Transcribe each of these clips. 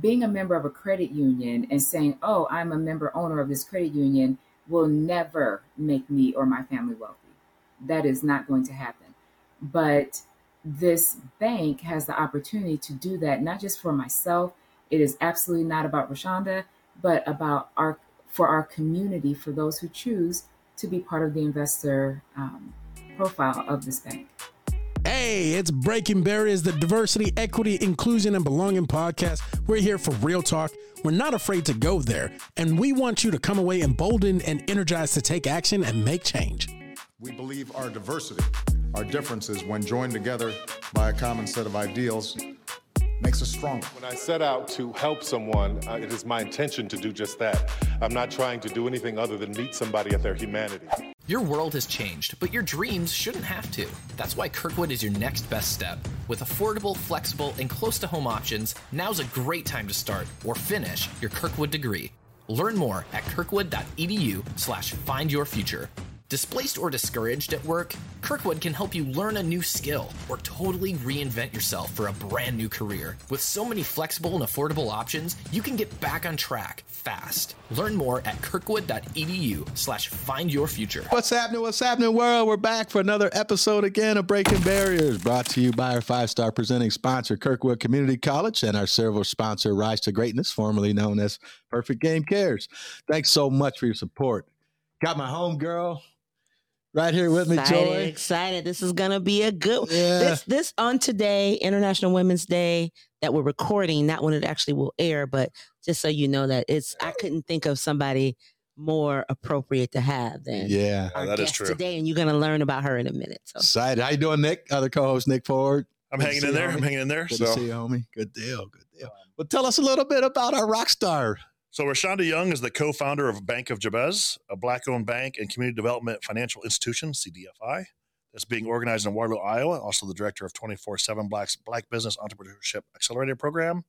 being a member of a credit union and saying, oh, I'm a member owner of this credit union will never make me or my family wealthy. That is not going to happen. But this bank has the opportunity to do that, not just for myself. It is absolutely not about Reshonda, but about our for our community, for those who choose to be part of the investor um, profile of this bank. Hey, it's Breaking Barriers, the diversity, equity, inclusion, and belonging podcast. We're here for real talk. We're not afraid to go there, and we want you to come away emboldened and energized to take action and make change. We believe our diversity, our differences, when joined together by a common set of ideals, makes us stronger. When I set out to help someone, uh, it is my intention to do just that. I'm not trying to do anything other than meet somebody at their humanity. Your world has changed, but your dreams shouldn't have to. That's why Kirkwood is your next best step. With affordable, flexible, and close to home options, now's a great time to start or finish your Kirkwood degree. Learn more at kirkwood.edu/slash find your future. Displaced or discouraged at work? Kirkwood can help you learn a new skill or totally reinvent yourself for a brand new career. With so many flexible and affordable options, you can get back on track fast. Learn more at kirkwood.edu slash find your future. What's happening? What's happening, world? We're back for another episode again of Breaking Barriers, brought to you by our five-star presenting sponsor, Kirkwood Community College, and our server sponsor, Rise to Greatness, formerly known as Perfect Game Cares. Thanks so much for your support. Got my home girl, right here with me, excited, Joy. Excited. This is gonna be a good Yeah. this this on today, International Women's Day that we're recording, not when it actually will air, but just so you know that it's I couldn't think of somebody more appropriate to have than Yeah. Oh, our that is guest true. today, and you're gonna learn about her in a minute. So Excited. How you doing, Nick? Other co-host Nick Ford. I'm Good hanging in there. homie. I'm hanging in there. Good So, to see you, homie. Good deal. Good deal. Well, tell us a little bit about our rock star. So Reshonda Young is the co-founder of Bank of Jabez, a black-owned bank and community development financial institution (CDFI) that's being organized in Waterloo, Iowa. Also, the director of 24/7 Black Black Business Entrepreneurship Accelerator Program,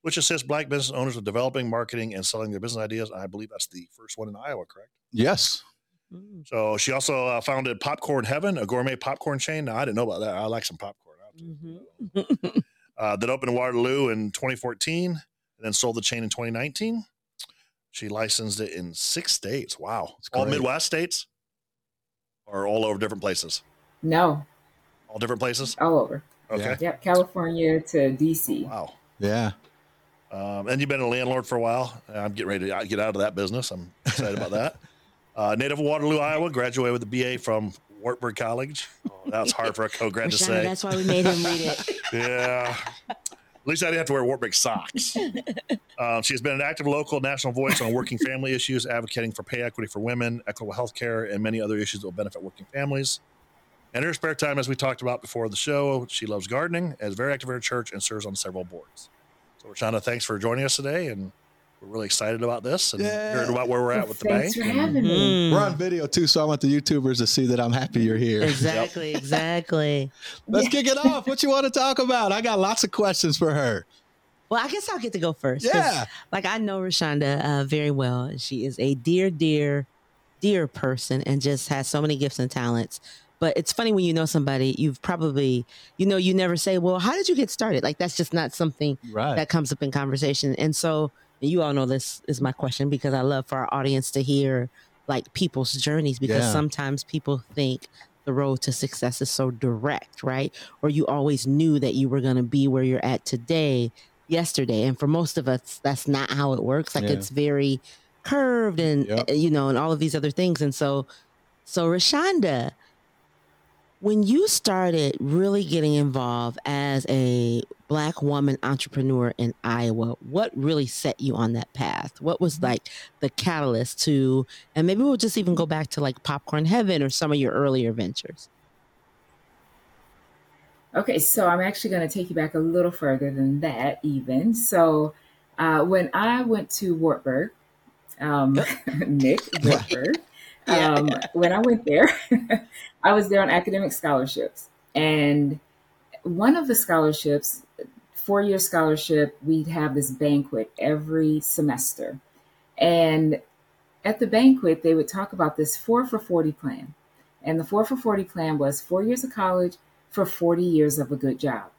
which assists Black business owners with developing, marketing, and selling their business ideas. I believe that's the first one in Iowa, correct? Yes. mm, So she also uh, founded Popcorn Heaven, a gourmet popcorn chain. Now I didn't know about that. I like some popcorn. I'll tell you. mhm. uh, that opened in Waterloo in 2014 and then sold the chain in 2019. She licensed it in six states. Wow. That's All. Midwest states or all over different places? No, All different places? all over. Okay. Yeah. Yep, California to DC. Wow. Yeah. Um, and you've been a landlord for a while. I'm getting ready to get out of that business. I'm excited about that. Uh, native of Waterloo, Iowa, graduated with a BA from Wartburg College. Oh, that's hard for a Coe-grad to say. that's why we made him read it. Yeah. At least I didn't have to wear Wartburg socks. um, she has been an active local national voice on working family issues, advocating for pay equity for women, equitable health care, and many other issues that will benefit working families. In her spare time, as we talked about before the show, she loves gardening, is very active in her church, and serves on several boards. So, Reshonda, thanks for joining us today, and we're really excited about this and Yeah. hearing about where we're at with the Thanks bank. for and- having me. Mm. We're on video too, so I want the YouTubers to see that I'm happy you're here. Exactly, exactly. Let's kick it off. What you want to talk about? I got lots of questions for her. Well, I guess I'll get to go first. Yeah. Like I know Reshonda uh, very well. She is a dear, dear, dear person and just has so many gifts and talents. But it's funny when you know somebody, you've probably, you know, you never say, well, how did you get started? Like that's just not something Right. that comes up in conversation. And so you all know this is my question because I love for our audience to hear like people's journeys because Yeah. sometimes people think the road to success is so direct, right? Or you always knew that you were going to be where you're at today, yesterday. And for most of us, that's not how it works. Like Yeah. it's very curved and, Yep. you know, and all of these other things. And so, so Reshonda, when you started really getting involved as a black woman entrepreneur in Iowa, what really set you on that path? What was like the catalyst to, and maybe we'll just even go back to like Popcorn Heaven or some of your earlier ventures. Okay, so I'm actually going to take you back a little further than that, even. So, uh, when I went to Wartburg, um, Nick Wartburg, Yeah. um, when I went there, I was there on academic scholarships. And one of the scholarships, four year scholarship, we'd have this banquet every semester. And at the banquet, they would talk about this four for 40 plan. And the four for 40 plan was four years of college for 40 years of a good job.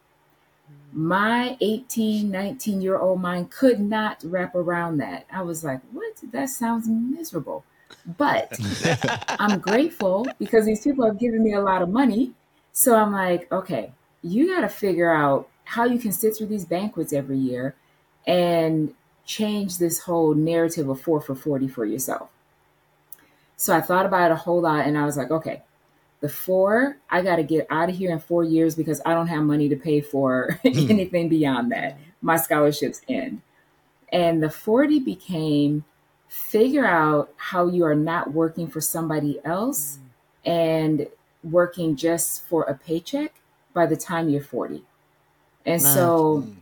My 18, 19 year old mind could not wrap around that. I was like, what? That sounds miserable. But I'm grateful because these people have given me a lot of money. So I'm like, okay, you got to figure out how you can sit through these banquets every year and change this whole narrative of four for 40 for yourself. So I thought about it a whole lot and I was like, okay, the four, I got to get out of here in four years because I don't have money to pay for Hmm. anything beyond that. My scholarships end. And the 40 became figure out how you are not working for somebody else mm. and working just for a paycheck by the time you're 40. And so mm.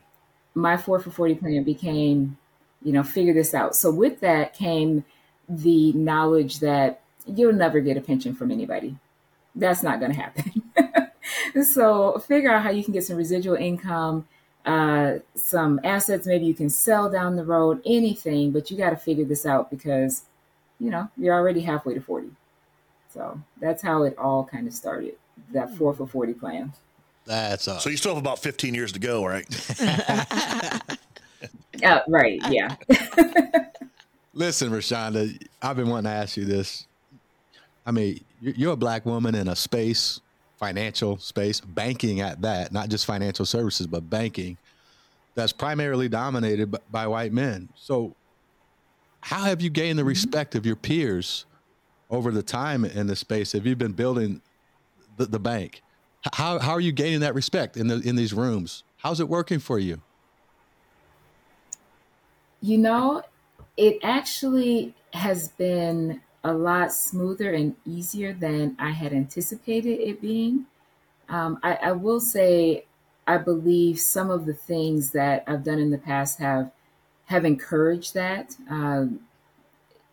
my 4 for 40 plan became, you know, figure this out. So with that came the knowledge that you'll never get a pension from anybody. That's not going to happen. so figure out how you can get some residual income, uh, some assets maybe you can sell down the road, anything, but you got to figure this out because, you know, you're already halfway to 40. So that's how it all kind of started, that 4 for 40 plan. That's uh, So you still have about 15 years to go, right? Uh, right, yeah. Listen, Reshonda, I've been wanting to ask you this. I mean, you're a black woman in a space, financial space, banking at that, not just financial services, but banking that's primarily dominated b- by white men. So, how have you gained the mm-hmm. respect of your peers over the time in the space? Have you been building the, the bank? How, how are you gaining that respect in, the, in these rooms? How's it working for you? You know, it actually has been a lot smoother and easier than I had anticipated it being. Um, I, I will say, I believe some of the things that I've done in the past have have encouraged that. Um,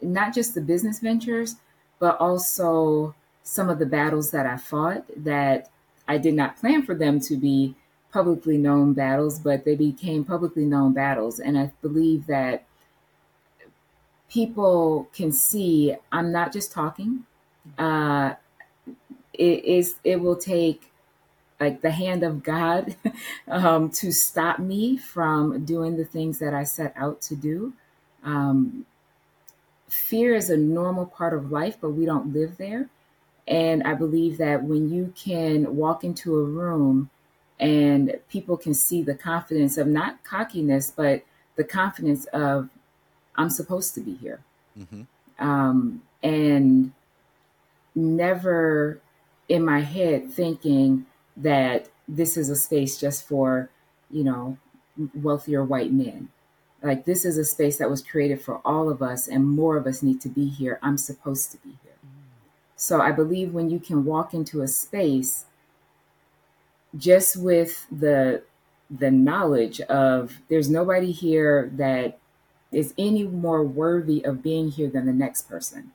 not just the business ventures, but also some of the battles that I fought that I did not plan for them to be publicly known battles, but they became publicly known battles. And I believe that people can see I'm not just talking. Uh, it is. It will take like the hand of God um, to stop me from doing the things that I set out to do. Um, fear is a normal part of life, but we don't live there. And I believe that when you can walk into a room and people can see the confidence of not cockiness, but the confidence of, I'm supposed to be here. Um, and never in my head thinking that this is a space just for, you know, wealthier white men. Like this is a space that was created for all of us, and more of us need to be here. I'm supposed to be here. So I believe when you can walk into a space just with the the knowledge of there's nobody here that is any more worthy of being here than the next person,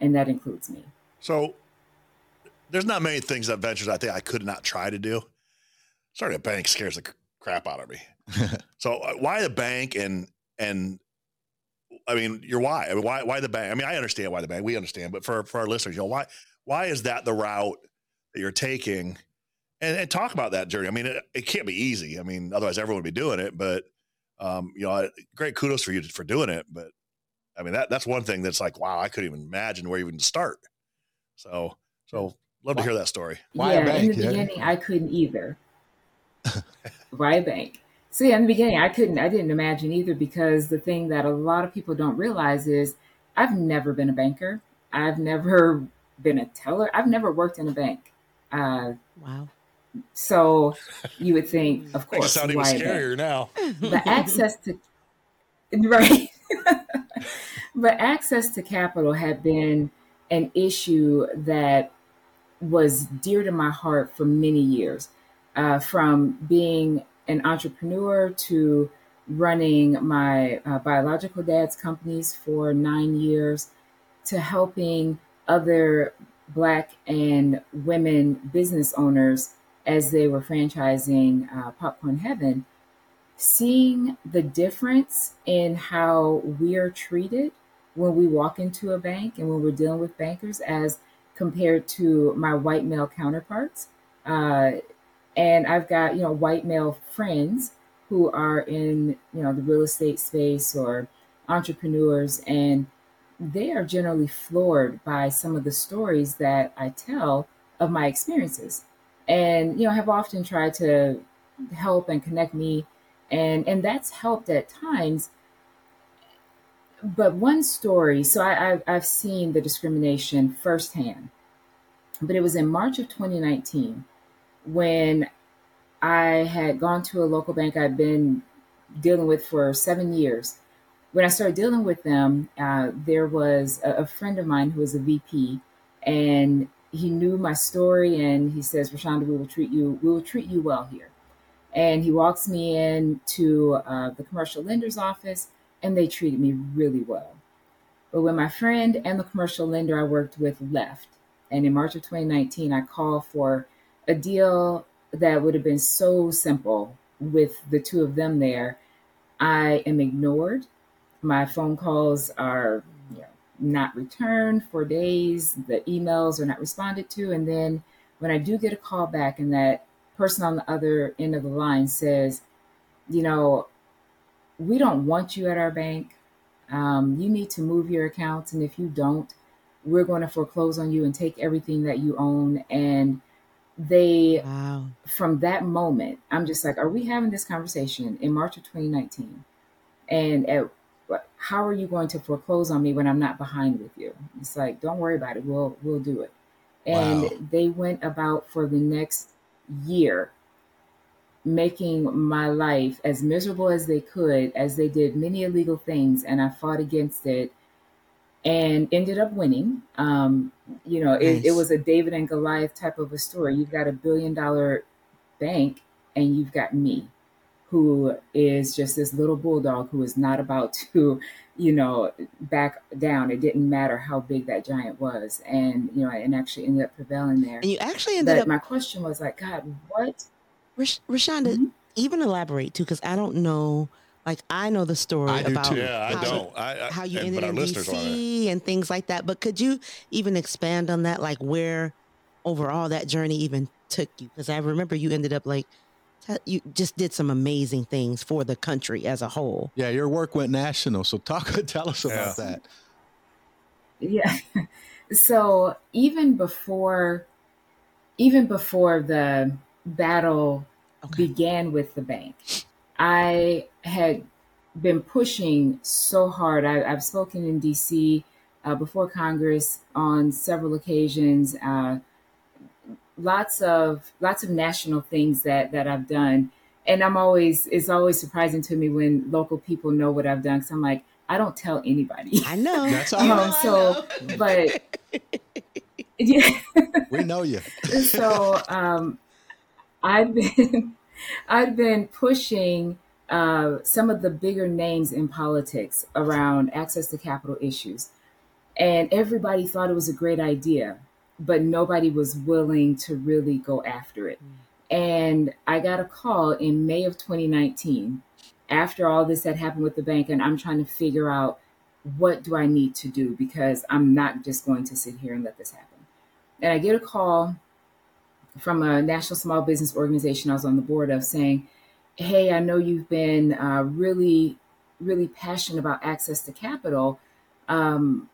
and that includes me. So there's not many things that ventures I think I could not try to do. Starting a bank scares the crap out of me. so uh, why the bank and and I mean your why? I mean, why why the bank? I mean I understand why the bank. We understand, but for for our listeners, you know why why is that the route that you're taking? And, and talk about that journey. I mean, it, it can't be easy. I mean, otherwise everyone would be doing it. But um, you know, great kudos for you for doing it. But I mean, that that's one thing that's like, wow, I couldn't even imagine where you even start. So, so love to hear that story. Why a yeah, bank? in the Yeah. beginning, I couldn't either. Why a bank? So yeah, in the beginning, I couldn't. I didn't imagine either because the thing that a lot of people don't realize is I've never been a banker. I've never been a teller. I've never worked in a bank. Uh, Wow. So you would think, of course, sound even why a bank? scarier now. but access to right but access to capital had been an issue that was dear to my heart for many years uh, from being an entrepreneur to running my uh, biological dad's companies for nine years to helping other black and women business owners as they were franchising uh, popcorn heaven seeing the difference in how we're treated when we walk into a bank and when we're dealing with bankers as compared to my white male counterparts uh, And I've got, you know, white male friends who are in, you know, the real estate space or entrepreneurs and they are generally floored by some of the stories that I tell of my experiences. And, you know, have often tried to help and connect me. And and that's helped at times. But one story so I, I've, I've seen the discrimination firsthand. But it was in march of 2019 when i had gone to a local bank i'd been dealing with for seven years. When i started dealing with them uh, there was a, a friend of mine who was a vp and he knew my story and he says reshonda we will treat you we will treat you well here and he walks me in to uh, the commercial lender's office, and they treated me really well. But when my friend and the commercial lender I worked with left, and in March of 2019, I called for a deal that would have been so simple with the two of them there. I am ignored. My phone calls are not returned for days. The emails are not responded to. And then when I do get a call back and that person on the other end of the line says, you know, we don't want you at our bank. Um, you need to move your accounts. And if you don't, we're going to foreclose on you and take everything that you own. And they, wow. from that moment, I'm just like, are we having this conversation in March of 2019? And at, how are you going to foreclose on me when I'm not behind with you? It's like, don't worry about it. We'll, we'll do it. And wow. they went about for the next year making my life as miserable as they could as they did many illegal things and i fought against it and ended up winning um, you know it, it was a david and goliath type of a story you've got a billion dollar bank and you've got me who is just this little bulldog who is not about to you know back down it didn't matter how big that giant was and you know and actually ended up prevailing there and you actually ended but up my question was like god what Rash- reshonda mm-hmm. even elaborate too because i don't know like I know the story I about yeah, how, I don't. I, I, how you and, ended in DC and things like that. But could you even expand on that, like where overall that journey even took you? Because I remember you ended up like you just did some amazing things for the country as a whole. Yeah, your work went national. So talk, tell us about yeah. that. Yeah. So even before, even before the battle okay. began with the bank, I had been pushing so hard. I, have spoken in DC uh, before Congress on several occasions. Uh, lots of lots of national things that that I've done, and I'm always it's always surprising to me when local people know what I've done. Because I'm like, I don't tell anybody. I know. That's all. Um, so, but yeah, we know you. so um, I've been I've been pushing uh, some of the bigger names in politics around access to capital issues, and everybody thought it was a great idea but nobody was willing to really go after it. Mm. And I got a call in May of 2019 after all this had happened with the bank, and I'm trying to figure out what do I need to do because I'm not just going to sit here and let this happen. And I get a call from a national small business organization I was on the board of saying, Hey, I know you've been uh, really, really passionate about access to capital. Um,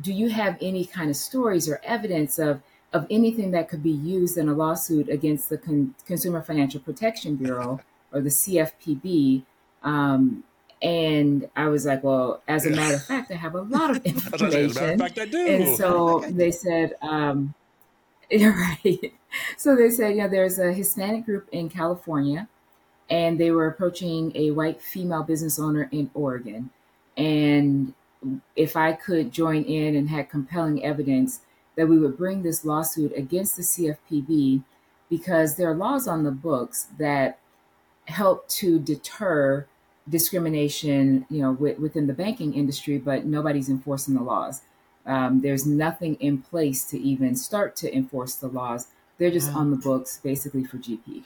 do you have any kind of stories or evidence of of anything that could be used in a lawsuit against the Con- Consumer Financial Protection Bureau or the CFPB? Um, and I was like, well, as a matter of fact, I have a lot of information. fact, I do. And so they said, um, right. So they said, yeah, there's a Hispanic group in California, and they were approaching a white female business owner in Oregon. And if I could join in and had compelling evidence that we would bring this lawsuit against the CFPB because there are laws on the books that help to deter discrimination, you know, w- within the banking industry, but nobody's enforcing the laws. Um, there's nothing in place to even start to enforce the laws. They're just wow. on the books, basically for GP.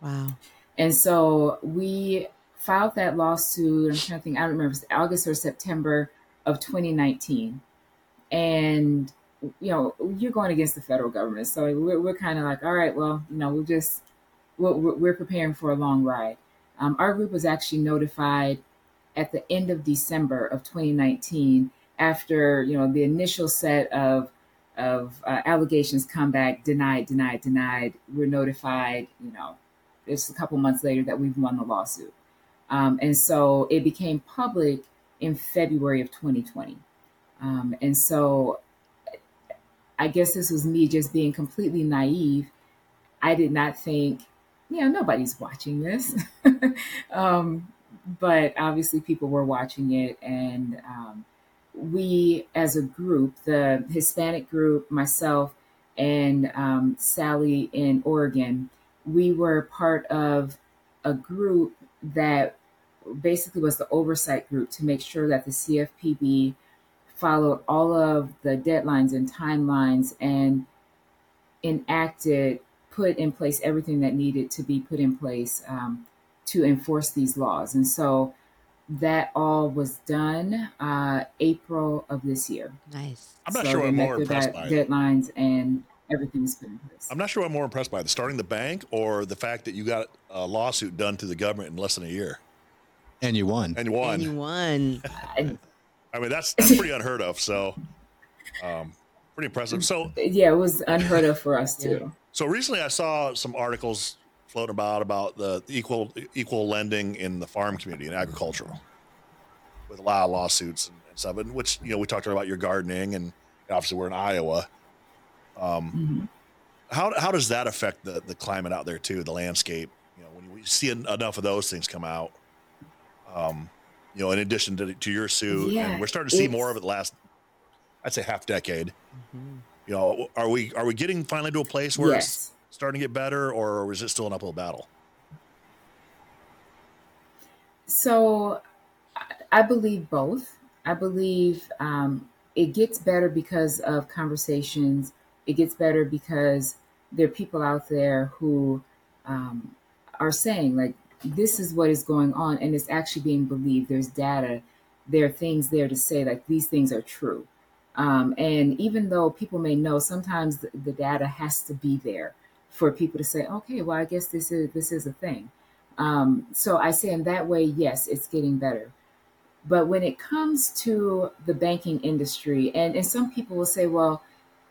Wow. And so we filed that lawsuit. I'm trying to think. I don't remember. It was August or September of 2019. And, you know, you're going against the federal government. So we're, we're kind of like, all right, well, you know, we'll just we're, we're preparing for a long ride. Um, our group was actually notified at the end of December of 2019 after you know the initial set of of uh, allegations come back denied denied denied we're notified you know it's a couple months later that we've won the lawsuit um, and so it became public in february of 2020 um, and so i guess this was me just being completely naive. I did not think you know nobody's watching this. Um, but obviously people were watching it. And um, we as a group, the Hispanic group, myself, and um, Sally in Oregon, we were part of a group that basically was the oversight group to make sure that the CFPB followed all of the deadlines and timelines and enacted, put in place everything that needed to be put in place um, to enforce these laws. And so that all was done uh, April of this year. Nice. I'm not so sure I'm more impressed by deadlines and everything was put in place. I'm not sure I'm more impressed by the starting the bank or the fact that you got a lawsuit done to the government in less than a year. And you won. And you won. And you won. I mean, that's that's pretty unheard of. So, um, pretty impressive. So, yeah, it was unheard of for us too. So recently, I saw some articles floating about about the equal equal lending in the farm community and agricultural, with a lot of lawsuits and, and stuff. And which you know we talked about your gardening, and obviously we're in Iowa. Um, mm-hmm. How how does that affect the the climate out there too, the landscape? You know, when you see enough of those things come out. Um, you know, in addition to, to your suit, yeah, and we're starting to see more of it last, I'd say half decade. Mm-hmm. You know, are we are we getting finally to a place where yes starting to get better, or is it still an uphill battle? So, I believe both. I believe um, it gets better because of conversations. It gets better because there are people out there who um, are saying, like, this is what is going on, and it's actually being believed. There's data, there are things there to say, like, these things are true. Um, and even though people may know, sometimes the, the data has to be there for people to say, okay, well, I guess this is this is a thing. Um, so I say in that way, yes, it's getting better. But when it comes to the banking industry, and, and some people will say, well,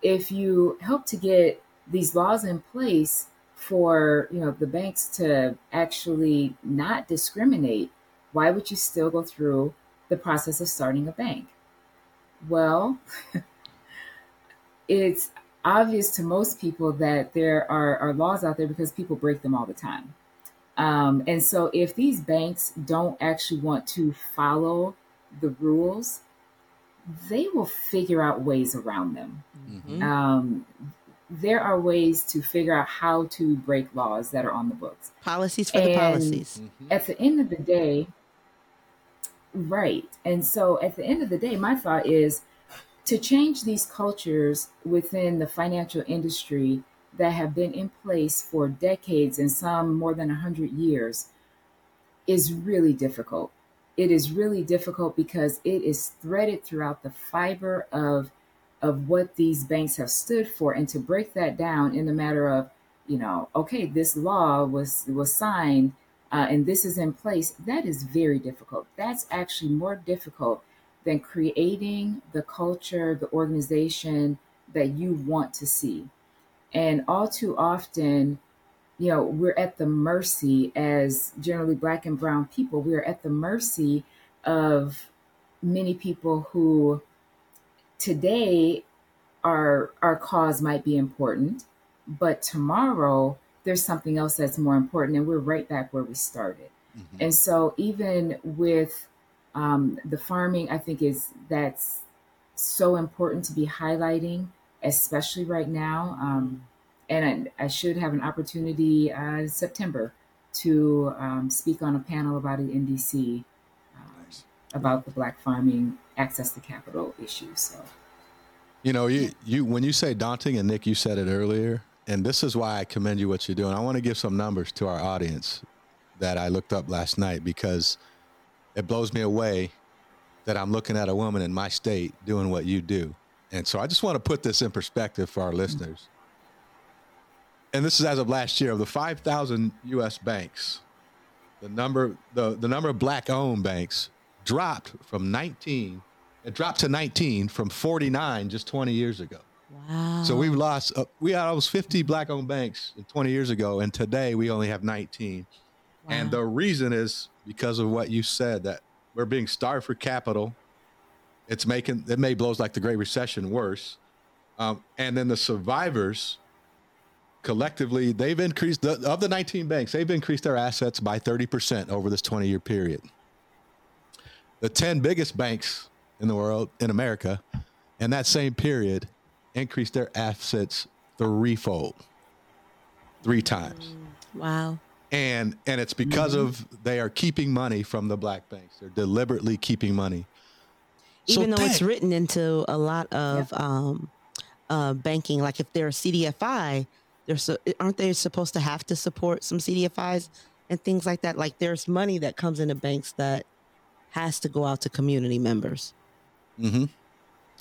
if you help to get these laws in place for you know the banks to actually not discriminate, why would you still go through the process of starting a bank? Well, it's obvious to most people that there are, are laws out there because people break them all the time. Um, and so if these banks don't actually want to follow the rules, they will figure out ways around them. Mm-hmm. Um, there are ways to figure out how to break laws that are on the books. Policies for and the policies. Mm-hmm. At the end of the day, right. And so at the end of the day, my thought is to change these cultures within the financial industry that have been in place for decades and some more than 100 years is really difficult. It is really difficult because it is threaded throughout the fiber of of what these banks have stood for and to break that down in the matter of you know okay this law was was signed uh, and this is in place that is very difficult that's actually more difficult than creating the culture, the organization that you want to see. And all too often, you know, we're at the mercy as generally black and brown people, we're at the mercy of many people who today our our cause might be important, but tomorrow there's something else that's more important and we're right back where we started. Mm-hmm. And so even with um, the farming, I think, is that's so important to be highlighting, especially right now. Um, and I, I, should have an opportunity uh, in September to um, speak on a panel about it in DC uh, nice. about the Black farming access to capital issue. So, you know, you you when you say daunting, and Nick, you said it earlier, and this is why I commend you what you're doing. I want to give some numbers to our audience that I looked up last night because it blows me away that I'm looking at a woman in my state doing what you do. And so I just want to put this in perspective for our listeners. and this is as of last year, of the 5,000 U.S. banks, the number the the number of black owned banks dropped from 19. It dropped to 19 from 49 just 20 years ago. Wow. So we've lost. Uh, we had almost 50 black owned banks 20 years ago, and today we only have 19. And the reason is because of what you said that we're being starved for capital. It's making it made blows like the Great Recession worse. Um, and then the survivors collectively they've increased the, of the 19 banks they've increased their assets by 30% over this 20 year period the 10 biggest banks in the world in america in that same period increased their assets threefold three times. Wow. and and it's because of they are keeping money from the black banks. They're deliberately keeping money. So Even though it's written into a lot of um, uh, banking, like if they're a CDFI, they're so, aren't they supposed to have to support some CDFIs and things like that? Like there's money that comes into banks that has to go out to community members. mm-hmm.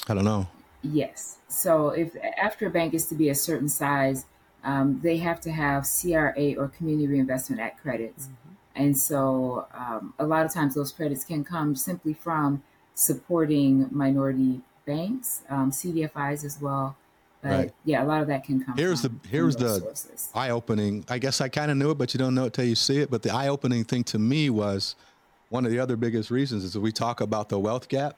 i don't know Yes. So if after a bank is to be a certain size, um, they have to have CRA or Community Reinvestment Act credits. And so um, a lot of times those credits can come simply from supporting minority banks, um, CDFIs as well. But Right. yeah, a lot of that can come. Here's from, the- here's from those the- sources. eye opening. I guess I kind of knew it, but you don't know it till you see it. But the eye opening thing to me was one of the other biggest reasons is that we talk about the wealth gap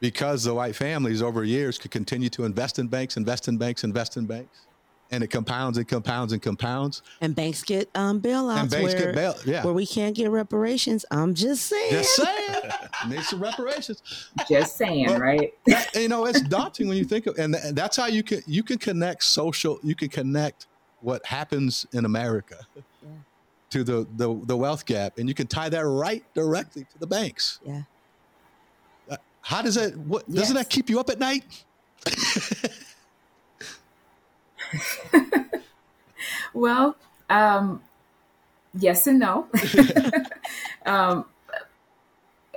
because the white families over years could continue to invest in banks, invest in banks, invest in banks, and it compounds and compounds and compounds. And banks get um, bailouts And banks where, get bail. Yeah. where we can't get reparations. I'm just saying. Just saying, need some reparations. Just saying, But- right? That- you know, it's daunting when you think of, and th- that's how you can you can connect social. You can connect what happens in America Yeah. To the, the the wealth gap, and you can tie that right directly to the banks. Yeah. Uh, How does that? What doesn't that keep you up at night? Well, um, yes and no. um,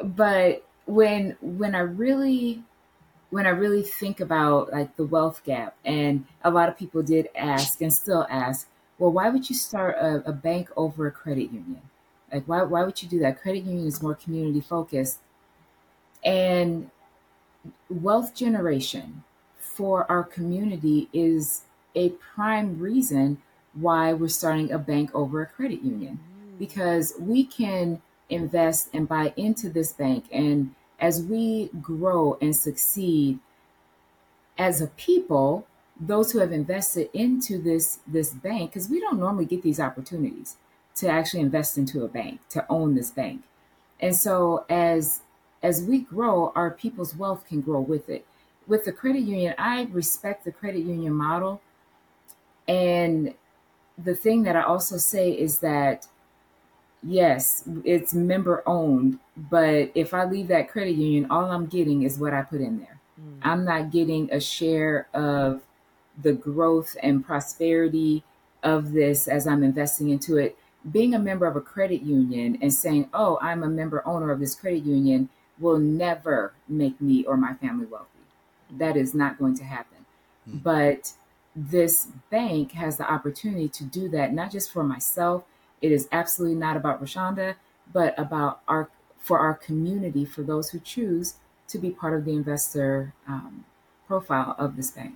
but when when I really when I really think about like the wealth gap, and a lot of people did ask and still ask, well, why would you start a, a bank over a credit union? Like, why why would you do that? Credit union is more community focused, and wealth generation for our community is a prime reason why we're starting a bank over a credit union mm. because we can invest and buy into this bank and as we grow and succeed as a people those who have invested into this this bank because we don't normally get these opportunities to actually invest into a bank to own this bank. And so as as we grow our people's wealth can grow with it. With the credit union i respect the credit union model. And the thing that I also say is that yes, it's member owned, but if I leave that credit union, all I'm getting is what I put in there. Hmm. I'm not getting a share of the growth and prosperity of this as I'm investing into it. Being a member of a credit union and saying, oh, I'm a member owner of this credit union will never make me or my family wealthy. That is not going to happen. But this bank has the opportunity to do that, not just for myself. It is absolutely not about Reshonda, but about our for our community, for those who choose to be part of the investor um, profile of this bank.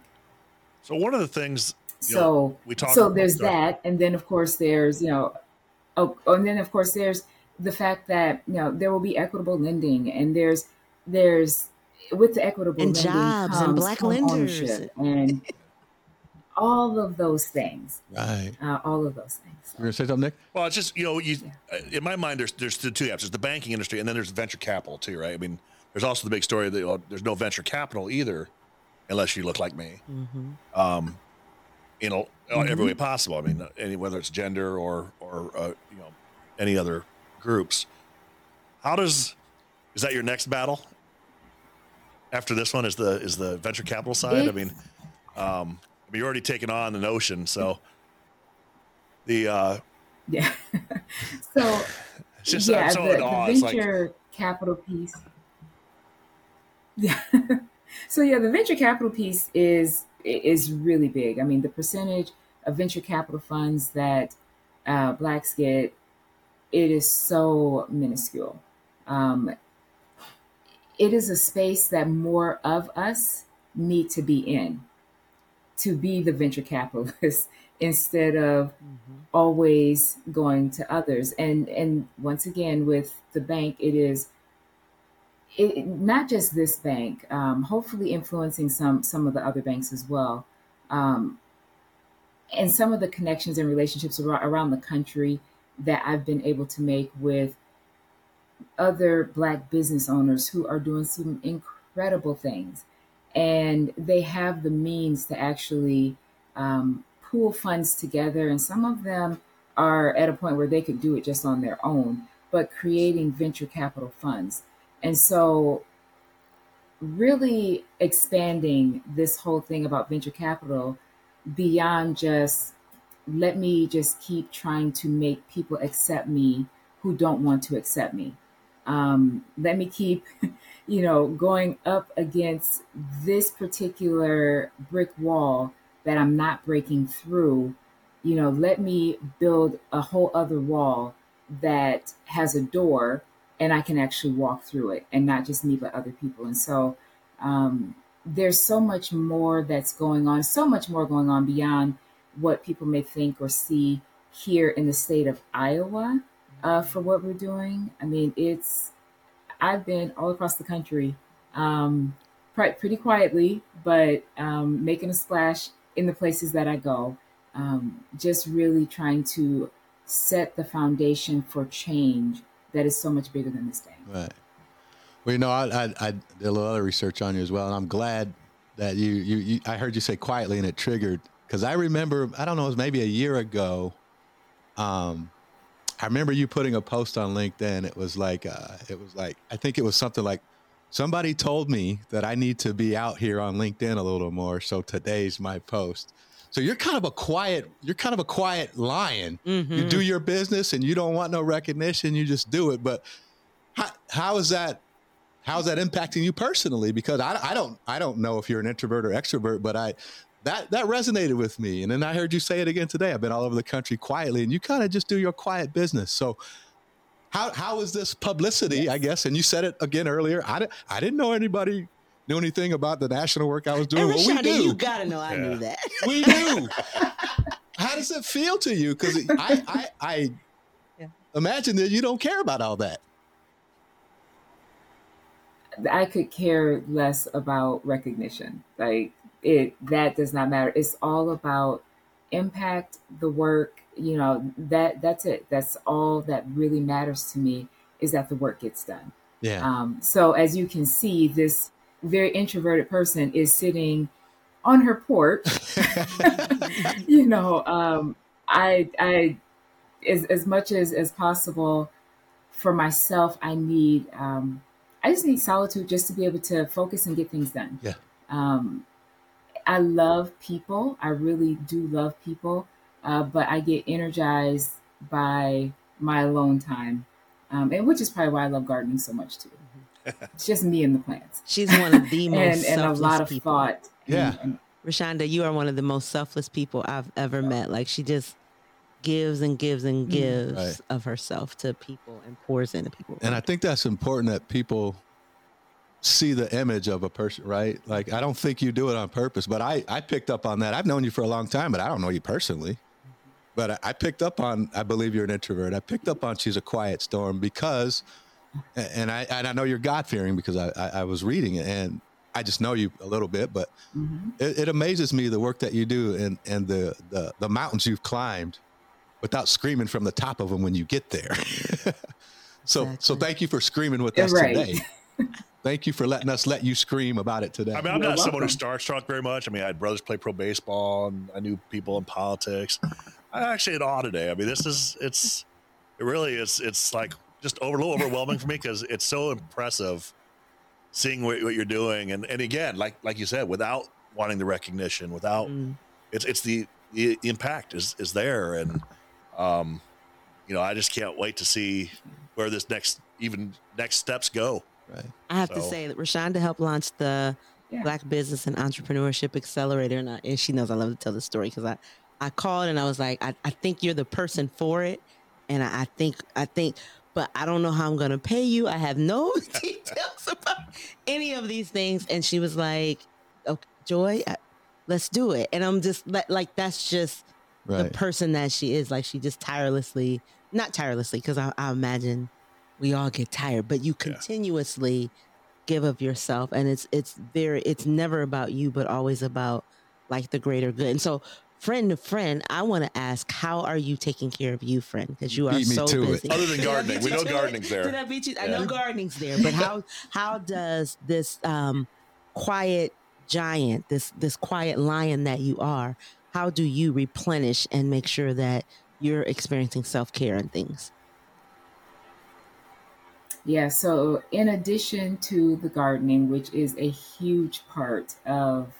So one of the things you know, So we talk so about- there's sorry. that, and then of course there's you know, oh, and then of course there's the fact that you know there will be equitable lending, and there's there's with the equitable And lending jobs and comes black lenders. ownership and all of those things, Right. uh, all of those things. You're gonna say something, Nick? Well, it's just you know, you uh, in my mind, there's there's the two apps. There's the banking industry, and then there's venture capital too, right? I mean, there's also the big story that uh, there's no venture capital either, unless you look like me. Um, you know, in every way possible. I mean, uh, any whether it's gender or or uh, you know any other groups. How does is that your next battle? After this one is the is the venture capital side. I mean, um, I mean, you're already taking on the notion, so the uh, Yeah. so It's just yeah, I'm so the, the It's like venture capital piece. Yeah. So yeah, the venture capital piece is is really big. I mean, the percentage of venture capital funds that uh, blacks get, it is so minuscule. Um, it is a space that more of us need to be in to be the venture capitalist instead of mm-hmm. always going to others. And and once again, with the bank, it is it, not just this bank. Um, hopefully, influencing some some of the other banks as well. Um, and some of the connections and relationships around, around the country that I've been able to make with other Black business owners who are doing some incredible things. And they have the means to actually um, pool funds together. And some of them are at a point where they could do it just on their own, but creating venture capital funds. And so, really expanding this whole thing about venture capital beyond just let me just keep trying to make people accept me who don't want to accept me. Um, let me keep, you know, going up against this particular brick wall that I'm not breaking through. You know, let me build a whole other wall that has a door and I can actually walk through it and not just me, but other people. And so, um, there's so much more that's going on, so much more going on beyond what people may think or see here in the state of Iowa uh, for what we're doing. I mean, it's, I've been all across the country, um, pretty quietly, but um, making a splash in the places that I go, um, just really trying to set the foundation for change that is so much bigger than this thing. Right. Well, you know, I, I, I, did a little other research on you as well, and I'm glad that you, you, you I heard you say quietly, and it triggered because I remember, I don't know, it was maybe a year ago. Um, I remember you putting a post on LinkedIn. It was like, uh, it was like, I think it was something like, somebody told me that I need to be out here on LinkedIn a little more. So today's my post. So you're kind of a quiet, you're kind of a quiet lion. Mm-hmm. You do your business and you don't want no recognition. You just do it. But how, how is that how's that impacting you personally? Because I, I don't I don't know if you're an introvert or extrovert, but I that that resonated with me. And then I heard you say it again today. I've been all over the country quietly, and you kind of just do your quiet business. So how how is this publicity? Yes. I guess, and you said it again earlier. I didn't I didn't know anybody knew anything about the national work I was doing. well, we do. You gotta know I yeah. knew that. We do. how does it feel to you? Because I I, I yeah. imagine that you don't care about all that. I could care less about recognition. Like it, that does not matter. It's all about impact, the work. You know that that's it. That's all that really matters to me is that the work gets done. Yeah. Um, so as you can see, this very introverted person is sitting on her porch. you know, um, I I as as much as as possible for myself, I need um, I just need solitude just to be able to focus and get things done. Yeah. Um, I love people. I really do love people, uh, but I get energized by my alone time, um, and which is probably why I love gardening so much too. It's just me and the plants. She's one of the most and, and a lot of people. thought. Yeah. And, and, Reshonda, you are one of the most selfless people I've ever met. Like she just gives and gives and mm. gives right. of herself to people and pours into people. And I think that's important that people see the image of a person, right? Like I don't think you do it on purpose, but I I picked up on that. I've known you for a long time, but I don't know you personally. But I, I picked up on I believe you're an introvert. I picked up on she's a quiet storm because and I and I know you're God fearing because I, I, I was reading it and I just know you a little bit, but mm-hmm. it, it amazes me the work that you do and and the the the mountains you've climbed without screaming from the top of them when you get there. so exactly. so thank you for screaming with us right. today. thank you for letting us let you scream about it today. I mean, I'm You're not welcome. someone who starstruck very much. I mean, I had brothers play pro baseball, and I knew people in politics. I'm actually had awe today. I mean, this is it's it really is. It's like just over, a little overwhelming for me because it's so impressive seeing what, what, you're doing, and and again, like like you said, without wanting the recognition, without mm. it's it's the, the impact is is there, and um, you know, I just can't wait to see where this next even next steps go. Right. I have so. to say that Reshonda helped launch the yeah. Black Business and Entrepreneurship Accelerator, and, I, and she knows I love to tell the story because I I called and I was like, I, I think you're the person for it. And I, I think, I think, but I don't know how I'm going to pay you. I have no details about any of these things. And she was like, okay, Joy, I, let's do it. And I'm just like, like that's just the person that she is. Like she just tirelessly, not tirelessly, because I, I imagine we all get tired, but you continuously give of yourself. And it's, it's very, it's never about you, but always about like the greater good. And so, friend to friend, I want to ask, how are you taking care of you, friend? Because you are Beat me so to it. busy. Other than gardening. We know gardening's there. Did I beat you? I know gardening's there, but how how does this um, quiet giant, this this quiet lion that you are, how do you replenish and make sure that you're experiencing self care and things? Yeah, so in addition to the gardening, which is a huge part of,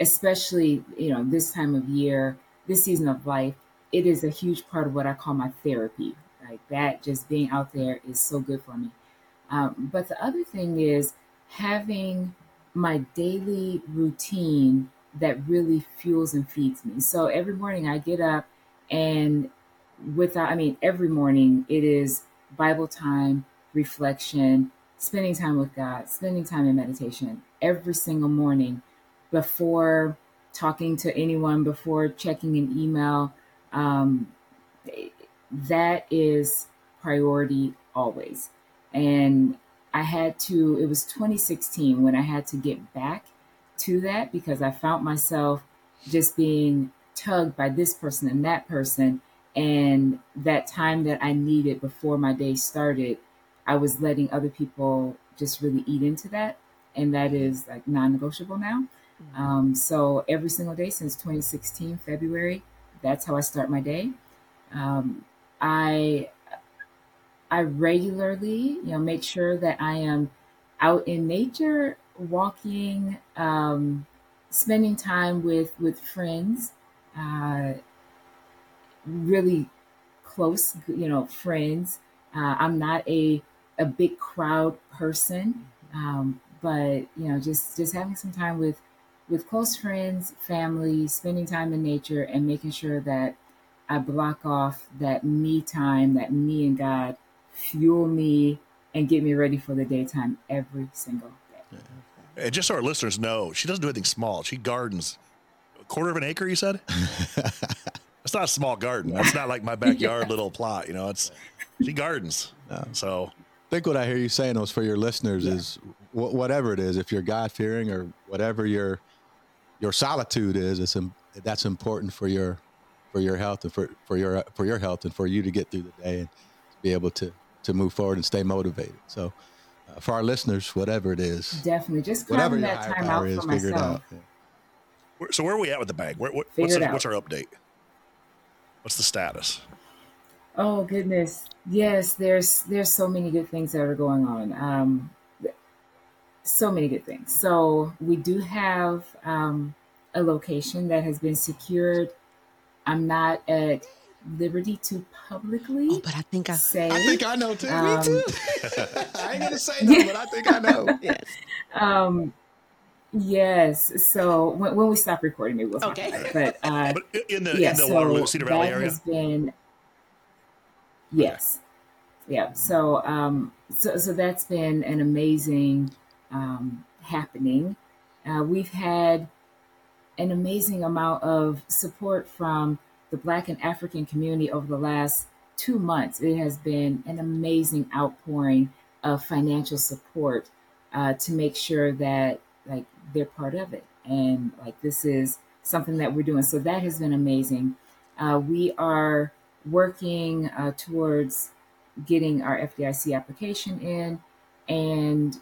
especially, you know, this time of year, this season of life, it is a huge part of what I call my therapy. Like that, just being out there is so good for me. Um, but the other thing is having my daily routine that really fuels and feeds me. So every morning I get up and without, I mean, every morning it is Bible time, reflection, spending time with God, spending time in meditation every single morning before talking to anyone, before checking an email. Um, that is priority always. And I had to, it was 2016 when I had to get back to that because I found myself just being tugged by this person and that person. And that time that I needed before my day started, I was letting other people just really eat into that. And that is like non negotiable now. Um, so every single day since 2016, February, that's how I start my day. Um, I I regularly, you know, make sure that I am out in nature, walking, um, spending time with with friends, uh, really close, you know, friends. Uh, I'm not a a big crowd person, um, but you know, just just having some time with with close friends, family, spending time in nature, and making sure that I block off that me time, that me and God fuel me and get me ready for the daytime every single day. And just so our listeners know, she doesn't do anything small. She gardens a quarter of an acre. You said it's not a small garden. That's not like my backyard little plot. You know, it's she gardens. So I think what I hear you saying is for your listeners is wh- whatever it is, if you're God fearing or whatever your your solitude is, it's im- that's important for your for your health and for for your for your health and for you to get through the day and to be able to to move forward and stay motivated. So uh, for our listeners, whatever it is, Definitely, just whatever that time out is, for figure it myself. out. Yeah. so where are we at with the bag? Where, what, what's the, what's our update? What's the status? Oh goodness, yes. There's there's so many good things that are going on. Um, so many good things. So we do have um, a location that has been secured. I'm not at liberty to publicly Oh, but I think I say. I think I know too. Um, Me too. I ain't gonna say no, but I think I know. yes. Um, yes. So when, when we stop recording, maybe we'll talk Okay. about it. But uh, But in the yeah, in the so Waterloo Cedar Valley that area. has been yes, yeah. So um, so so that's been an amazing um, happening. Uh, we've had an amazing amount of support from the Black and African community over the last two months. It has been an amazing outpouring of financial support uh, to make sure that like they're part of it, and like this is something that we're doing. So that has been amazing. Uh, we are working uh, towards getting our FDIC application in, and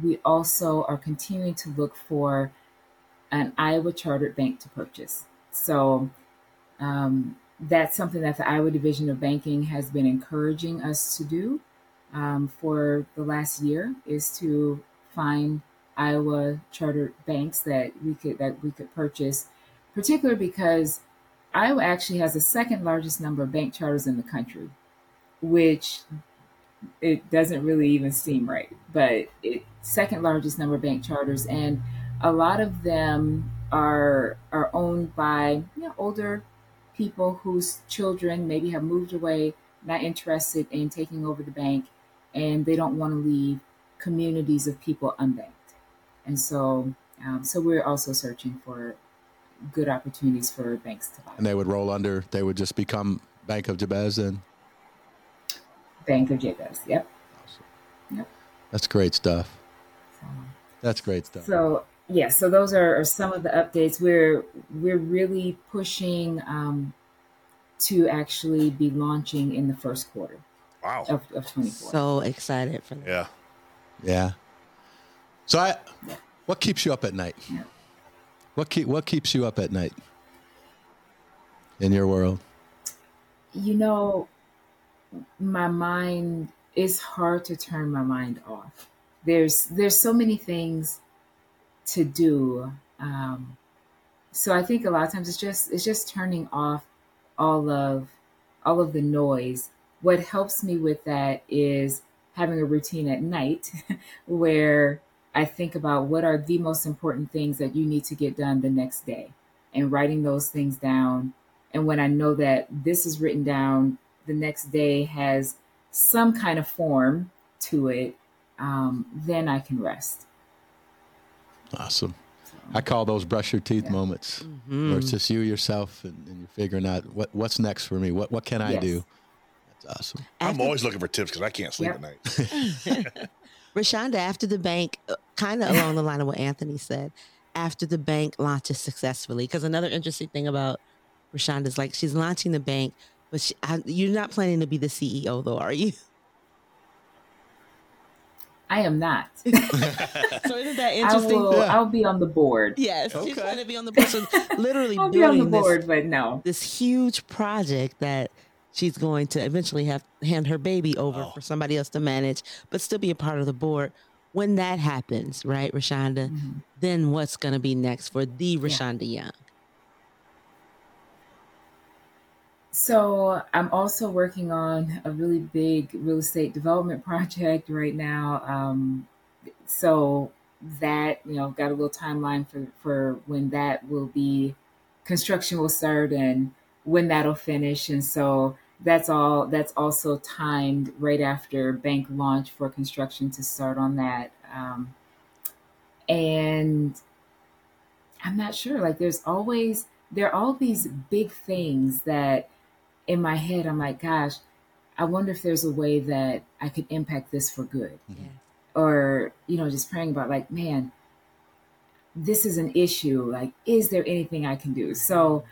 we also are continuing to look for an Iowa chartered bank to purchase. So um, that's something that the Iowa Division of Banking has been encouraging us to do um, for the last year is to find Iowa chartered banks that we could that we could purchase, particularly because Iowa actually has the second largest number of bank charters in the country, which it doesn't really even seem right, but it second largest number of bank charters, and a lot of them are are owned by you know, older people whose children maybe have moved away, not interested in taking over the bank, and they don't want to leave communities of people unbanked. And so, um, so we're also searching for good opportunities for banks to buy. And they would roll under. They would just become Bank of Jabez then. Bank of Jabez. Yep. Yep. That's great stuff. So, That's great stuff. so yeah, so those are, are some of the updates. We're we're really pushing um, to actually be launching in the first quarter Wow. of, of 24. So excited for that. Yeah. Yeah. So I, Yeah. what keeps you up at night? Yeah. What keep what keeps you up at night in your world? you know, my mind it's hard to turn my mind off. There's there's so many things to do. Um, so I think a lot of times it's just it's just turning off all of all of the noise. What helps me with that is having a routine at night where I think about what are the most important things that you need to get done the next day and writing those things down. And when I know that this is written down, the next day has some kind of form to it, um, then I can rest. Awesome. I call those brush your teeth Yeah. moments Mm-hmm. where it's just you yourself and, and you're figuring out what, what's next for me. What what can I Yes. do? That's awesome. I'm After- always looking for tips because I can't sleep Yep. at night. Reshonda, after the bank, kind of along the line of what Anthony said, after the bank launches successfully, because another interesting thing about Reshonda is like she's launching the bank, but she, I, you're not planning to be the CEO, though, are you? I am not. so isn't that I interesting? will. Yeah. I'll be on the board. Yes, she's Okay. trying to be on the person, literally I'll be on the building this, board, but no. this huge project that she's going to eventually have hand her baby over Wow. for somebody else to manage, but still be a part of the board. When that happens, right, Reshonda, Mhm. then what's going to be next for the Reshonda Young? So I'm also working on a really big real estate development project right now. Um, so that you know I've got a little timeline for for when that will be construction will start and when that'll finish and so that's all that's also timed right after bank launch for construction to start on that um, and i'm not sure like there's always there are all these big things that in my head i'm like gosh i wonder if there's a way that i could impact this for good. Or you know just praying about like man this is an issue. Like is there anything i can do? So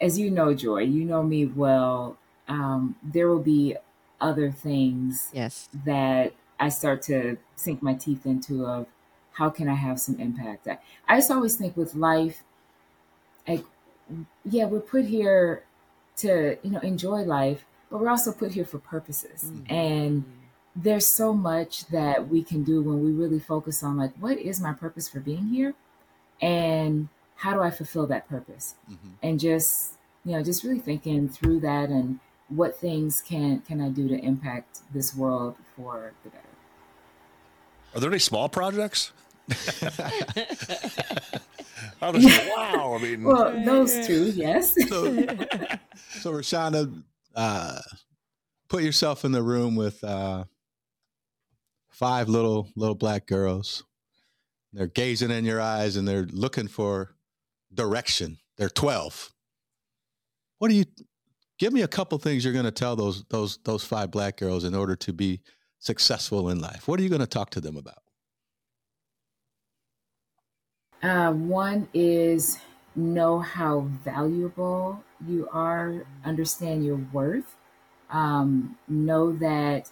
as you know joy you know me well um, there will be other things Yes. that i start to sink my teeth into of how can i have some impact? I, I just always think with life like yeah we're put here to you know enjoy life but we're also put here for purposes. And there's so much that we can do when we really focus on like what is my purpose for being here? And how do i fulfill that purpose? Mhm. and just you know just really thinking through that and what things can can i do to impact this world for the better. Are there any small projects? I'm just like, wow. I mean, well those two yes So, so Reshonda, uh, put yourself in the room with uh, five little little black girls. They're gazing in your eyes and they're looking for direction. They're twelve. What do you? Give me a couple things you're going to tell those those those five black girls in order to be successful in life. What are you going to talk to them about? Uh, one is know how valuable you are, understand your worth, um, know that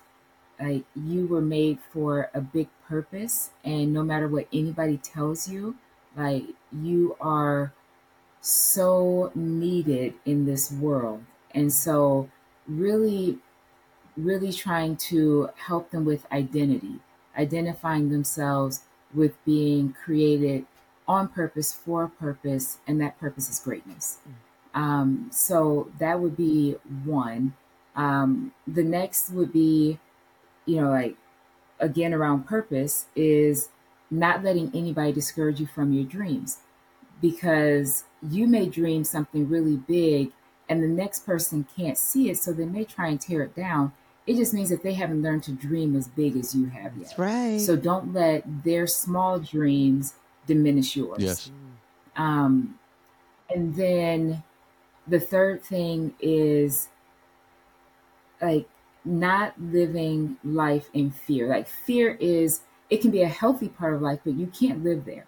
like you were made for a big purpose, and no matter what anybody tells you, like you are so needed in this world, and so really, really trying to help them with identity, identifying themselves with being created on purpose for a purpose, and that purpose is greatness. Um, so that would be one. Um, the next would be, you know, like again around purpose is not letting anybody discourage you from your dreams. because you may dream something really big and the next person can't see it, so they may try and tear it down. It just means that they haven't learned to dream as big as you have yet. That's right. So don't let their small dreams diminish yours. Yes. Um, and then the third thing is like not living life in fear. Like fear is, it can be a healthy part of life, but you can't live there.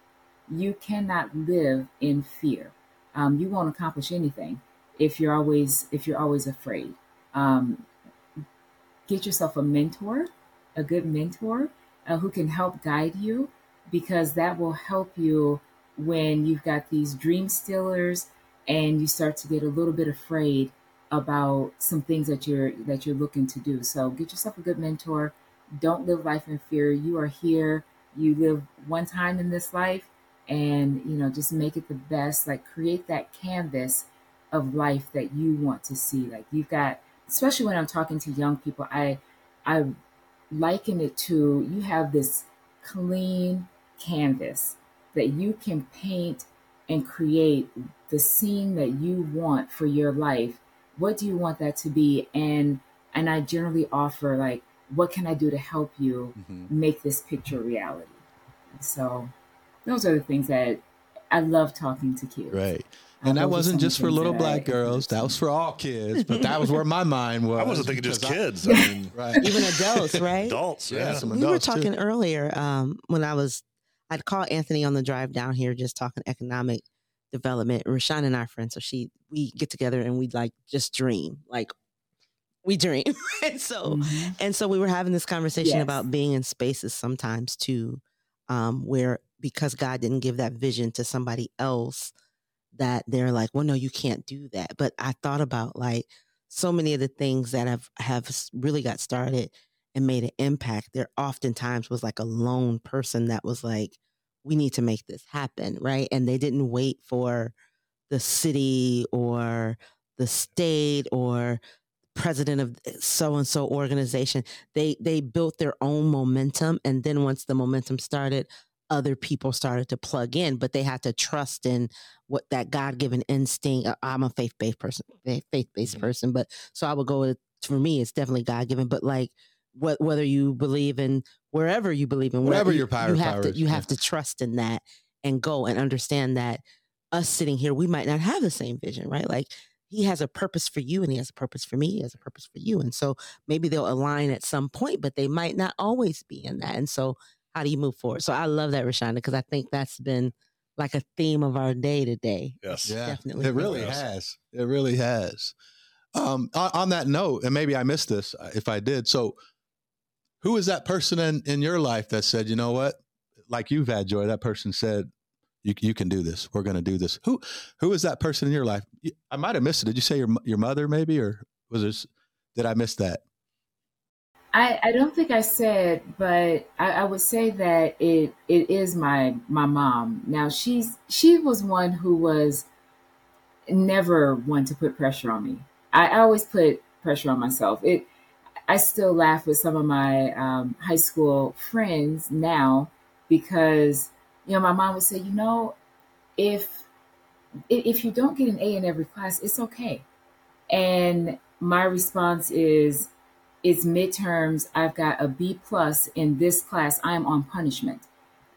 You cannot live in fear. Um, you won't accomplish anything if you're always if you're always afraid. Um, get yourself a mentor, a good mentor uh, who can help guide you, because that will help you when you've got these dream stealers and you start to get a little bit afraid about some things that you're that you're looking to do. So get yourself a good mentor. Don't live life in fear. You are here. You live one time in this life and you know just make it the best like create that canvas of life that you want to see like you've got especially when i'm talking to young people i i liken it to you have this clean canvas that you can paint and create the scene that you want for your life what do you want that to be and and i generally offer like what can i do to help you Mm-hmm. make this picture reality so those are the things that i love talking to kids Right. And that wasn't just for little black I- girls. That was for all kids. But that was where my mind was. I wasn't thinking just kids. I mean, right. Even adults, right? adults. Yeah, Yeah. some we were adults, too. talking earlier um, when I was, I'd call Anthony on the drive down here, just talking economic development. Rashawn and our friends, so she, we get together and we like just dream, like we dream. and so, Mhm. and so we were having this conversation Yes. about being in spaces sometimes too, um, where because God didn't give that vision to somebody else, that they're like, well, no, you can't do that. But I thought about like so many of the things that have have really got started and made an impact. There oftentimes was like a lone person that was like, we need to make this happen, right? And they didn't wait for the city or the state or president of so and so organization they they built their own momentum and then once the momentum started other people started to plug in but they had to trust in what that god-given instinct uh, i'm a faith-based person faith-based Mhm. person but so i would go with for me it's definitely god-given but like what whether you believe in wherever you believe in Whatever your power- you have power to you yeah. have to trust in that and go and understand that us sitting here we might not have the same vision right like he has a purpose for you and he has a purpose for me he has a purpose for you and so maybe they'll align at some point but they might not always be in that and so how do you move forward so i love that reshonda because i think that's been like a theme of our day today Yes. Yeah, Definitely. it really Yes. has. It really has. Um, on, on that note, and maybe I missed this uh, if I did. So, who is that person in, in your life that said, you know what, like you've had joy? That person said, "You you can do this. We're going to do this." Who who is that person in your life? I might have missed it. Did you say your your mother maybe, or was this? Did I miss that? I, I don't think I said, but I, I would say that it it is my my mom. Now she's she was one who was never one to put pressure on me. I, I always put pressure on myself. It I still laugh with some of my um, high school friends now because you know my mom would say, you know, if if you don't get an A in every class, it's okay. And my response is, it's midterms. I've got a B plus in this class. I'm on punishment.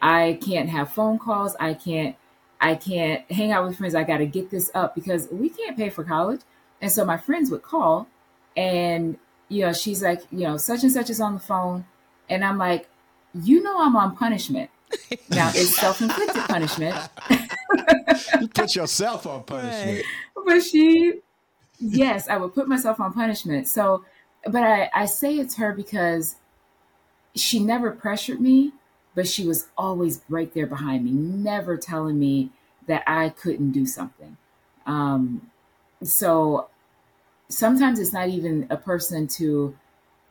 I can't have phone calls. I can't. I can't hang out with friends. I got to get this up because we can't pay for college. And so my friends would call, and you know, she's like, you know, such and such is on the phone, and I'm like, you know, I'm on punishment. Now it's self inflicted punishment. You put yourself on punishment. but she yes i would put myself on punishment so but i i say it's her because she never pressured me but she was always right there behind me never telling me that i couldn't do something um so sometimes it's not even a person to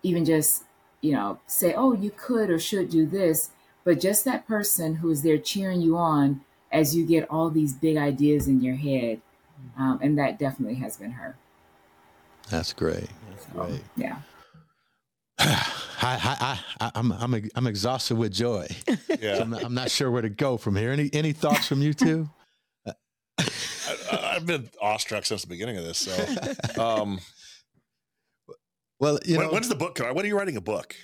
even just you know say oh you could or should do this but just that person who is there cheering you on as you get all these big ideas in your head um, and that definitely has been her. That's great. So, Great. yeah. I, I, I, I'm, I'm, I'm exhausted with joy. So Yeah. I'm, not, I'm not sure where to go from here. Any, any thoughts from you two? I've been awestruck since the beginning of this. So, um, well, you when, know, when's the book coming? When are you writing a book?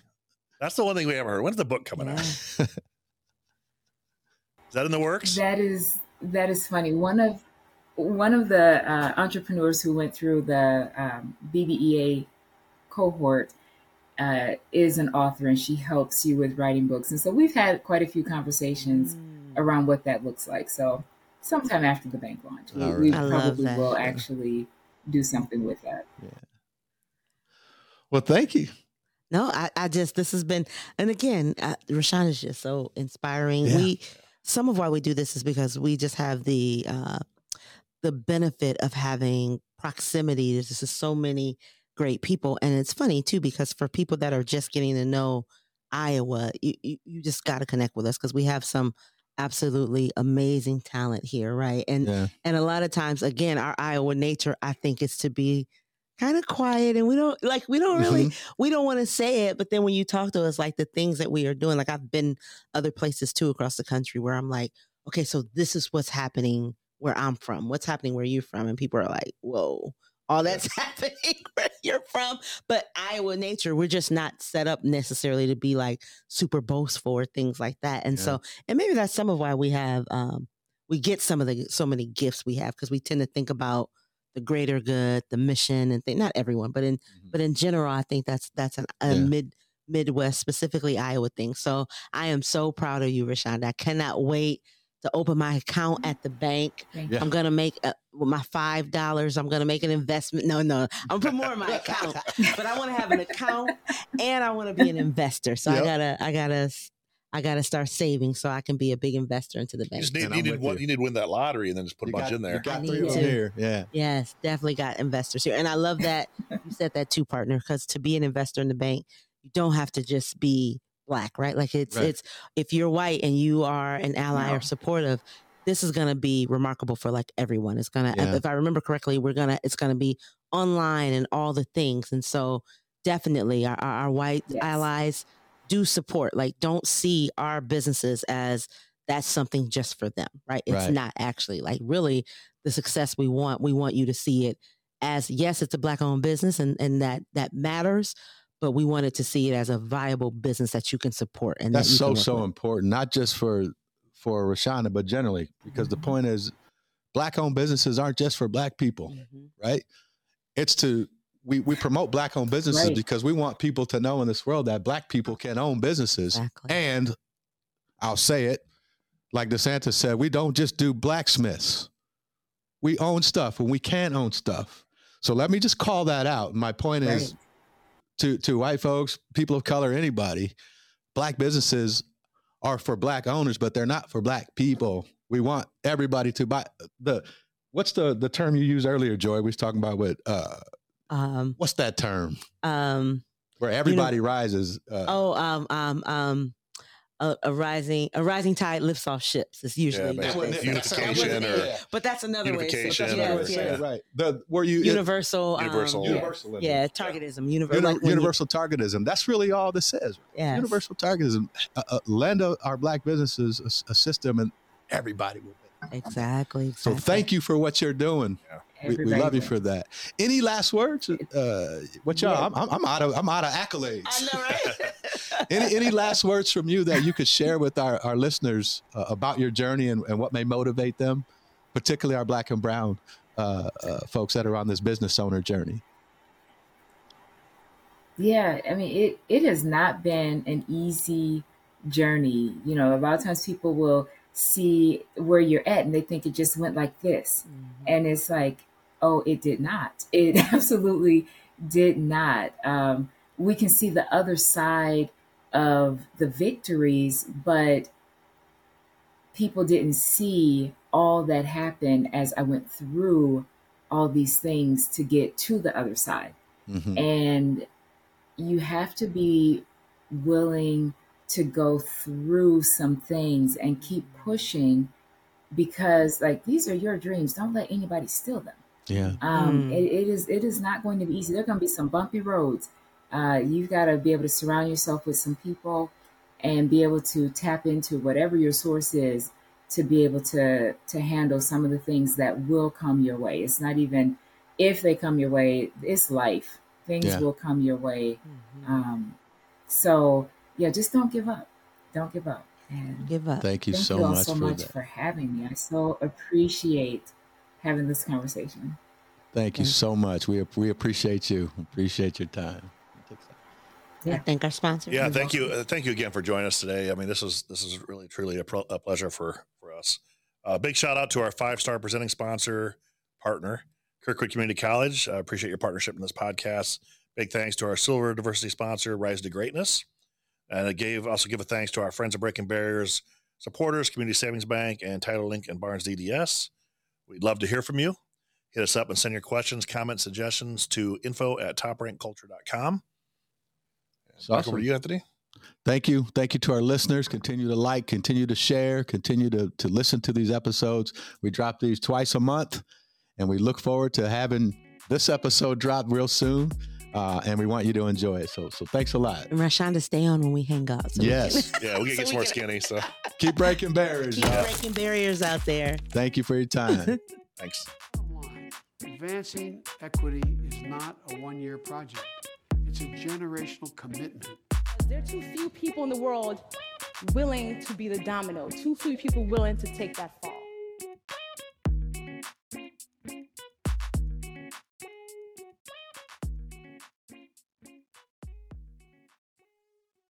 That's the one thing we haven't heard. When's the book coming out? Is that in the works? That is that is funny. One of one of the uh, entrepreneurs who went through the um, BBEA cohort uh, is an author, and she helps you with writing books. And so we've had quite a few conversations around what that looks like. So sometime after the bank launch, we, All we right. I love probably that. will actually do something with that. Yeah. Well, thank you. No, I, I just this has been, and again, uh, Rashawn is just so inspiring. Yeah. We some of why we do this is because we just have the uh, the benefit of having proximity. There's just so many great people, and it's funny too because for people that are just getting to know Iowa, you you, you just got to connect with us because we have some absolutely amazing talent here, right? And Yeah. and a lot of times, again, our Iowa nature, I think, is to be kind of quiet and we don't like we don't really mm-hmm. we don't want to say it but then when you talk to us like the things that we are doing like i've been other places too across the country where i'm like okay so this is what's happening where i'm from what's happening where you're from and people are like whoa all that's happening where you're from but iowa nature we're just not set up necessarily to be like super boastful or things like that and so and maybe that's some of why we have um we get some of the so many gifts we have because we tend to think about the greater good, the mission, and thing. Not everyone, but in but in general, I think that's that's an, a Yeah. mid Midwest, specifically Iowa thing. So I am so proud of you, Reshonda. I cannot wait to open my account at the bank. Yeah. I'm gonna make uh, with my five dollars. I'm gonna make an investment. No, no, I'm gonna put more in my account, but I want to have an account and I want to be an investor. So Yep. I gotta, I gotta, I gotta start saving so I can be a big investor into the You bank. just need, you I'm need one, you. you need to win that lottery and then just put a You bunch got- in there. You got three need over to. here. Yeah. Yes, definitely got investors here. And I love that you said that too, partner, because to be an investor in the bank, you don't have to just be black, right? Like it's Right. it's if you're white and you are an ally No. or supportive, this is gonna be remarkable for like everyone. It's gonna Yeah. if I remember correctly, we're gonna it's gonna be online and all the things. And so definitely our, our, our white Yes. allies do support. Like don't see our businesses as that's something just for them, right? It's Right. not actually like really the success we want. We want you to see it as yes, it's a black owned business and, and that that matters, but we wanted to see it as a viable business that you can support and That's that so so with. important, not just for for Reshonda, but generally, because the Mhm. point is, black owned businesses aren't just for black people, Mhm. right? It's to we we promote black owned businesses Right. because we want people to know in this world that black people can own businesses, Exactly. and I'll say it, like DeSantis said, we don't just do blacksmiths. We own stuff and we can own stuff. So let me just call that out. My point is Right. To to white folks, people of color, anybody, black businesses are for black owners, but they're not for black people. We want everybody to buy the what's the the term you used earlier, Joy? We was talking about what uh Um what's that term? um Where everybody rises. Uh, oh um um um a, a rising a rising tide lifts off ships. It's usually Yeah, what they Unification That or- wasn't but that's another way. Unification So, or- yes, yeah. yes. right. The where you Universal, Universal. um, universal yeah, targetism, universal, Uni- like when you- universal targetism. That's really all this is. yes. Universal targetism. Uh, uh, lend uh, our black businesses a system, and everybody will. benefit. Exactly, exactly. So thank you for what you're doing. We, we love you for that. Any last words? Uh, what y'all? Yeah. I'm, I'm, I'm out of I'm out of accolades. I know, right? any any last words from you that you could share with our, our listeners uh, about your journey and, and what may motivate them, particularly our black and brown uh, uh, folks that are on this business owner journey? Yeah, I mean it it has not been an easy journey. You know, a lot of times people will see where you're at and they think it just went like this. And it's like, oh, it did not. It absolutely did not. Um, we can see the other side of the victories, but people didn't see all that happened as I went through all these things to get to the other side. Mhm. And you have to be willing to go through some things and keep pushing because like these are your dreams don't let anybody steal them Yeah. um, Mm. it, it is it is not going to be easy there are going to be some bumpy roads uh, you've got to be able to surround yourself with some people and be able to tap into whatever your source is to be able to to handle some of the things that will come your way. It's not even if they come your way, it's life. Things Yeah. will come your way. Um, so yeah, just don't give up. Don't give up. And Give up. Thank you thank so you all much so for much for having me. I so appreciate having this conversation. Thank you Thank so much. We we appreciate you. Appreciate your time. Yeah. Thank our sponsor. Yeah, thank you, uh, thank you again for joining us today. I mean, this is this is really truly a, pro- a pleasure for for us. Uh, big shout out to our five star presenting sponsor partner, Kirkwood Community College. I appreciate your partnership in this podcast. Big thanks to our silver diversity sponsor, Rise to Greatness, and I gave also give a thanks to our friends at Breaking Barriers supporters, Community Savings Bank, and Title Link and Barnes DDS. We'd love to hear from you. Hit us up and send your questions, comments, suggestions to info at toprankculture.com. It's Back awesome. over to you, Anthony. Thank you. Thank you to our listeners. Continue to like, continue to share, continue to, to listen to these episodes. We drop these twice a month, and we look forward to having this episode drop real soon. Uh, and we want you to enjoy it. So, so thanks a lot. And Reshonda, stay on when we hang up. so we Yes. Yeah, we So can get we more can- skinny. So Keep breaking barriers. Keep y'all. breaking barriers out there. Thank you for your time. thanks. Advancing equity is not a one-year project. It's a generational commitment. There are too few people in the world willing to be the domino, too few people willing to take that fall.